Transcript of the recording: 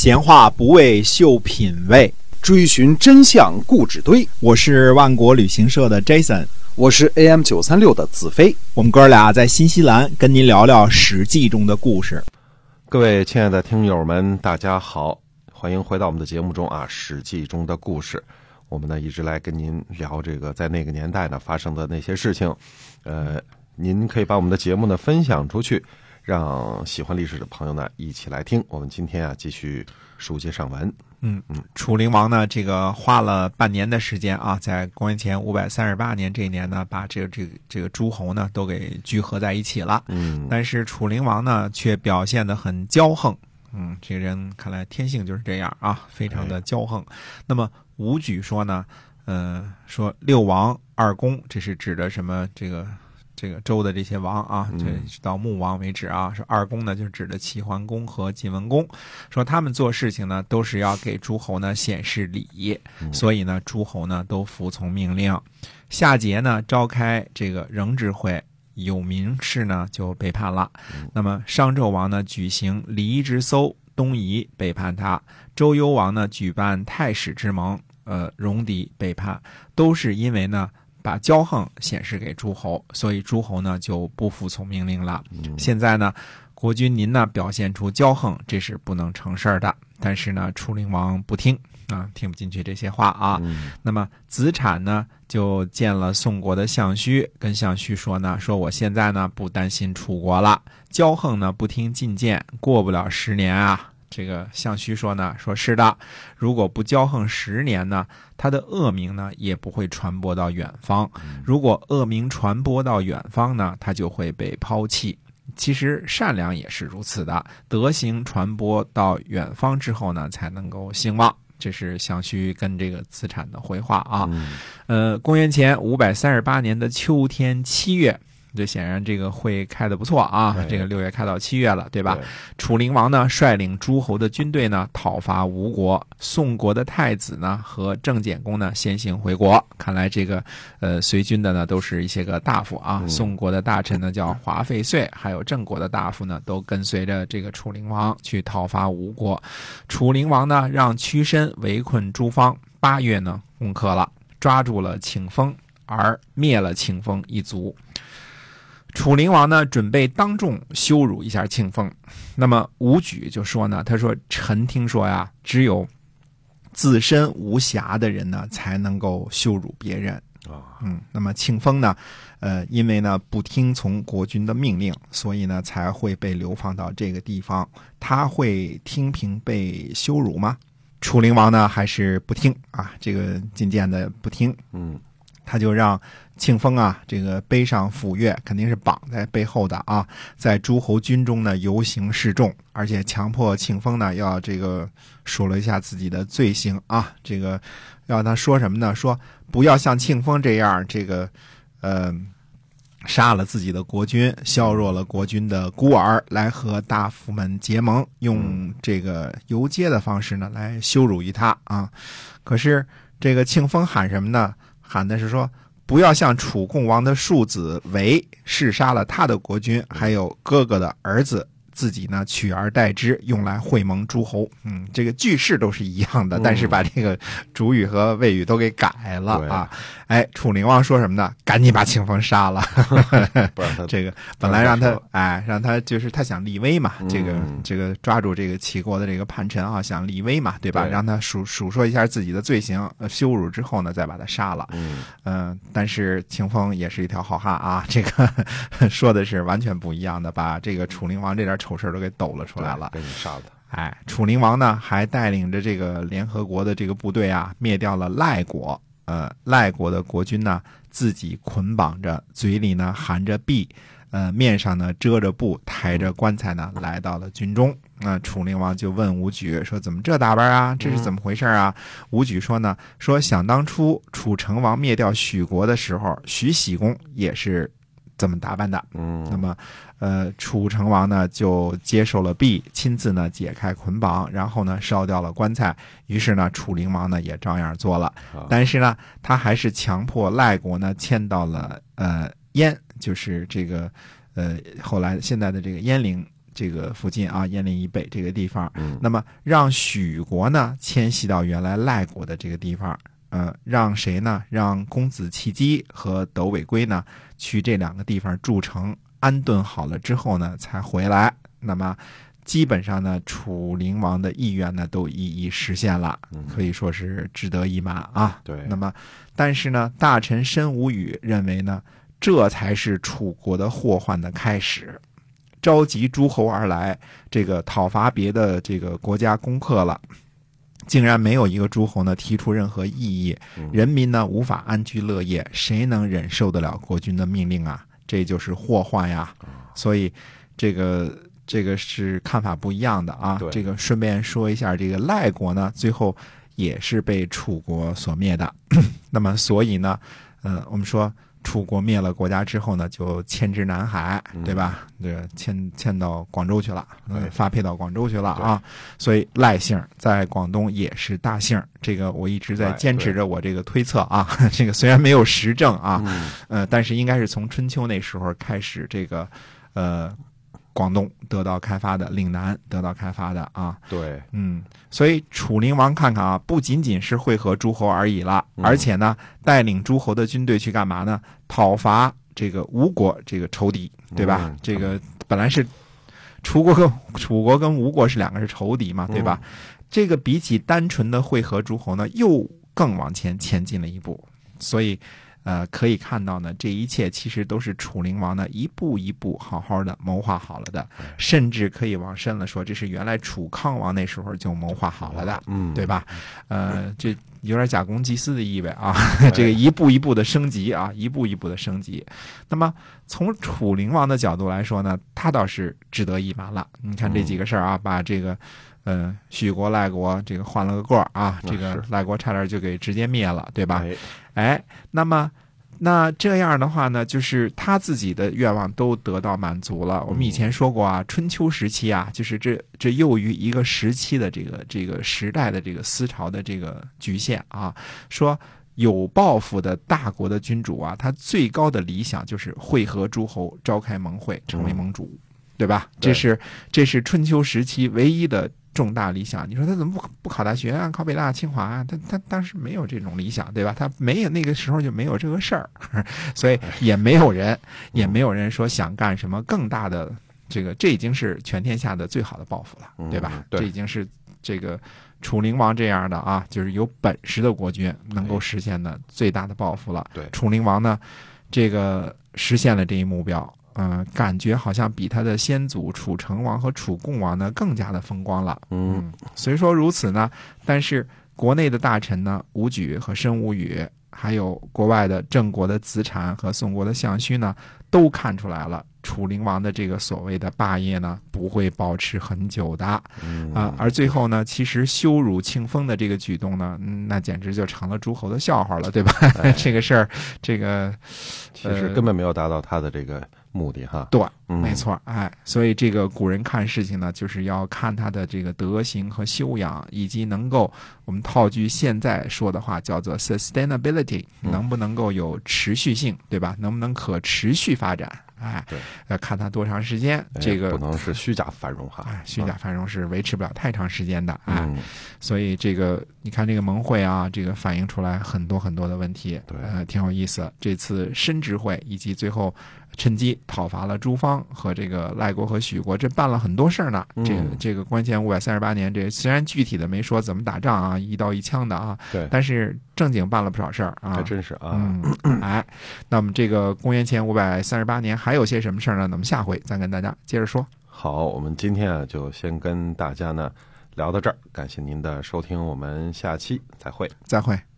闲话不为秀品味，追寻真相故纸堆。我是万国旅行社的 Jason，我是 AM 九三六的子飞。我们哥俩在新西兰跟您聊聊《史记》中的故事。各位亲爱的听友们，大家好，欢迎回到我们的节目中啊，《史记》中的故事。我们呢一直来跟您聊这个在那个年代呢发生的那些事情。呃，您可以把我们的节目呢分享出去。让喜欢历史的朋友呢一起来听。我们今天啊继续书接上文。嗯嗯，楚灵王呢这个花了半年的时间啊，在公元前五百三十八年这一年呢，把这个这个这个诸侯呢都给聚合在一起了。嗯，但是楚灵王呢却表现得很骄横。嗯，这个人看来天性就是这样啊，非常的骄横。那么武举说呢，呃，说六王二公，这是指的什么？这个。这个周的这些王啊，这到穆王为止啊，说二公呢，就指的齐桓公和晋文公，说他们做事情呢，都是要给诸侯呢显示礼，所以呢，诸侯呢都服从命令。夏桀呢召开这个仍之会，有名氏呢就背叛了。那么商纣王呢举行离之搜，东夷背叛他；周幽王呢举办太史之盟，呃，戎狄背叛，都是因为呢。把骄横显示给诸侯，所以诸侯呢就不服从命令了。现在呢，国君您呢表现出骄横，这是不能成事儿的。但是呢，楚灵王不听啊，听不进去这些话啊。那么子产呢就见了宋国的相须，跟相须说呢，说我现在呢不担心楚国了，骄横呢不听进谏，过不了十年啊。这个向虚说呢，说是的，如果不骄横十年呢，他的恶名呢也不会传播到远方。如果恶名传播到远方呢，他就会被抛弃。其实善良也是如此的，德行传播到远方之后呢，才能够兴旺。这是向虚跟这个资产的回话啊。呃，公元前五百三十八年的秋天七月。这显然这个会开的不错啊，这个六月开到七月了，对吧？楚灵王呢率领诸侯的军队呢讨伐吴国，宋国的太子呢和郑简公呢先行回国。看来这个呃随军的呢都是一些个大夫啊，宋国的大臣呢叫华费遂，还有郑国的大夫呢都跟随着这个楚灵王去讨伐吴国。楚灵王呢让屈身围困诸方，八月呢攻克了，抓住了庆丰，而灭了庆丰一族。楚灵王呢，准备当众羞辱一下庆丰。那么武举就说呢：“他说臣听说呀，只有自身无瑕的人呢，才能够羞辱别人啊。嗯，那么庆丰呢，呃，因为呢不听从国君的命令，所以呢才会被流放到这个地方。他会听凭被羞辱吗？楚灵王呢，还是不听啊？这个进谏的不听。嗯。”他就让庆丰啊，这个背上斧钺，肯定是绑在背后的啊，在诸侯军中呢游行示众，而且强迫庆丰呢要这个数了一下自己的罪行啊，这个让他说什么呢？说不要像庆丰这样，这个呃杀了自己的国君，削弱了国君的孤儿，来和大夫们结盟，用这个游街的方式呢来羞辱于他啊。可是这个庆丰喊什么呢？喊的是说，不要像楚共王的庶子为弑杀了他的国君，还有哥哥的儿子。自己呢取而代之，用来会盟诸侯。嗯，这个句式都是一样的，但是把这个主语和谓语都给改了啊。哎，楚灵王说什么呢？赶紧把庆丰杀了，不让他这个本来让他哎让他就是他想立威嘛，这个这个抓住这个齐国的这个叛臣啊，想立威嘛，对吧？让他数数说一下自己的罪行，羞辱之后呢，再把他杀了。嗯嗯，但是庆丰也是一条好汉啊，这个 说的是完全不一样的，把这个楚灵王这点。丑事都给抖了出来了，给你杀了。哎，楚灵王呢，还带领着这个联合国的这个部队啊，灭掉了赖国。呃，赖国的国君呢，自己捆绑着，嘴里呢含着币，呃，面上呢遮着布，抬着棺材呢，来到了军中。那楚灵王就问武举说：“怎么这打扮啊？这是怎么回事啊？”武举说呢：“说想当初楚成王灭掉许国的时候，许喜公也是。”这么打扮的，嗯，那么，呃，楚成王呢就接受了璧，亲自呢解开捆绑，然后呢烧掉了棺材。于是呢，楚灵王呢也照样做了，但是呢，他还是强迫赖国呢迁到了呃燕，就是这个呃后来现在的这个鄢陵。这个附近啊，鄢陵以北这个地方。嗯那么让许国呢迁徙到原来赖国的这个地方，呃，让谁呢？让公子弃机和窦尾归呢去这两个地方筑城，安顿好了之后呢，才回来。那么基本上呢，楚灵王的意愿呢都一一实现了，嗯可以说是志得意满啊。对那么但是呢，大臣申无宇认为呢，这才是楚国的祸患的开始。召集诸侯而来，这个讨伐别的这个国家攻克了，竟然没有一个诸侯呢提出任何异议，嗯人民呢无法安居乐业，谁能忍受得了国君的命令啊？这就是祸患呀！所以这个这个是看法不一样的啊。这个顺便说一下，这个赖国呢，最后也是被楚国所灭的。那么所以呢，呃，我们说。楚国灭了国家之后呢，就迁至南海，对吧？这个迁迁到广州去了，发配到广州去了啊。所以赖姓在广东也是大姓，这个我一直在坚持着我这个推测啊。这个虽然没有实证啊，嗯呃，但是应该是从春秋那时候开始，这个呃，广东得到开发的，岭南得到开发的啊。对，嗯，所以楚灵王看看啊，不仅仅是会合诸侯而已了，嗯而且呢，带领诸侯的军队去干嘛呢？讨伐这个吴国这个仇敌，对吧？嗯这个本来是楚国跟楚国跟吴国是两个是仇敌嘛，对吧？这个比起单纯的会合诸侯呢，又更往前前进了一步，所以。呃，可以看到呢，这一切其实都是楚灵王呢一步一步好好的谋划好了的，甚至可以往深了说，这是原来楚康王那时候就谋划好了的，嗯，对吧？呃，这有点假公济私的意味啊，这个一步一步的升级啊，一步一步的升级。那么从楚灵王的角度来说呢，他倒是志得意满了。你看这几个事儿啊，把这个。呃，许国、赖国这个换了个个儿啊，这个赖国差点就给直接灭了，对吧？哎，哎，那么那这样的话呢，就是他自己的愿望都得到满足了。我们以前说过啊，春秋时期啊，就是这这囿于一个时期的这个这个时代的这个思潮的这个局限啊，说。有抱负的大国的君主啊，他最高的理想就是会合诸侯，召开盟会，成为盟主，对吧？这是这是春秋时期唯一的重大理想。你说他怎么不不考大学啊？考北大、清华啊？他他当时没有这种理想，对吧？他没有那个时候就没有这个事儿，所以也没有人也没有人说想干什么更大的这个，这已经是全天下的最好的抱负了，对吧？嗯对这已经是这个楚灵王这样的啊，就是有本事的国君能够实现的最大的抱负了。对楚灵王呢，这个实现了这一目标。嗯、感觉好像比他的先祖楚成王和楚共王呢更加的风光了。嗯，虽说如此呢，但是国内的大臣呢，武举和申无宇，还有国外的郑国的子产和宋国的相须呢，都看出来了，楚灵王的这个所谓的霸业呢，不会保持很久的啊、嗯而最后呢，其实羞辱庆丰的这个举动呢，嗯那简直就成了诸侯的笑话了，对吧？哎 这个事儿，这个其实根本没有达到他的这个目的哈。对，嗯没，错，哎，所以这个古人看事情呢，就是要看他的这个德行和修养，以及能够我们套句现在说的话，叫做 sustainability，嗯能不能够有持续性，对吧？能不能可持续发展？哎对，要看他多长时间。哎这个不能是虚假繁荣哈。哎，虚假繁荣是维持不了太长时间的，哎，嗯，所以这个你看这个盟会啊，这个反映出来很多很多的问题，对呃，挺有意思。这次申执会以及最后趁机讨伐了朱方和这个赖国和许国，这办了很多事儿呢。嗯这个这个公元前五百三十八年，这虽然具体的没说怎么打仗啊，一刀一枪的啊，对，但是正经办了不少事儿啊。还真是啊。嗯，哎，那么这个公元前五百三十八年还有些什么事儿呢？那么下回再跟大家接着说。好，我们今天啊就先跟大家呢聊到这儿，感谢您的收听，我们下期再会。再会。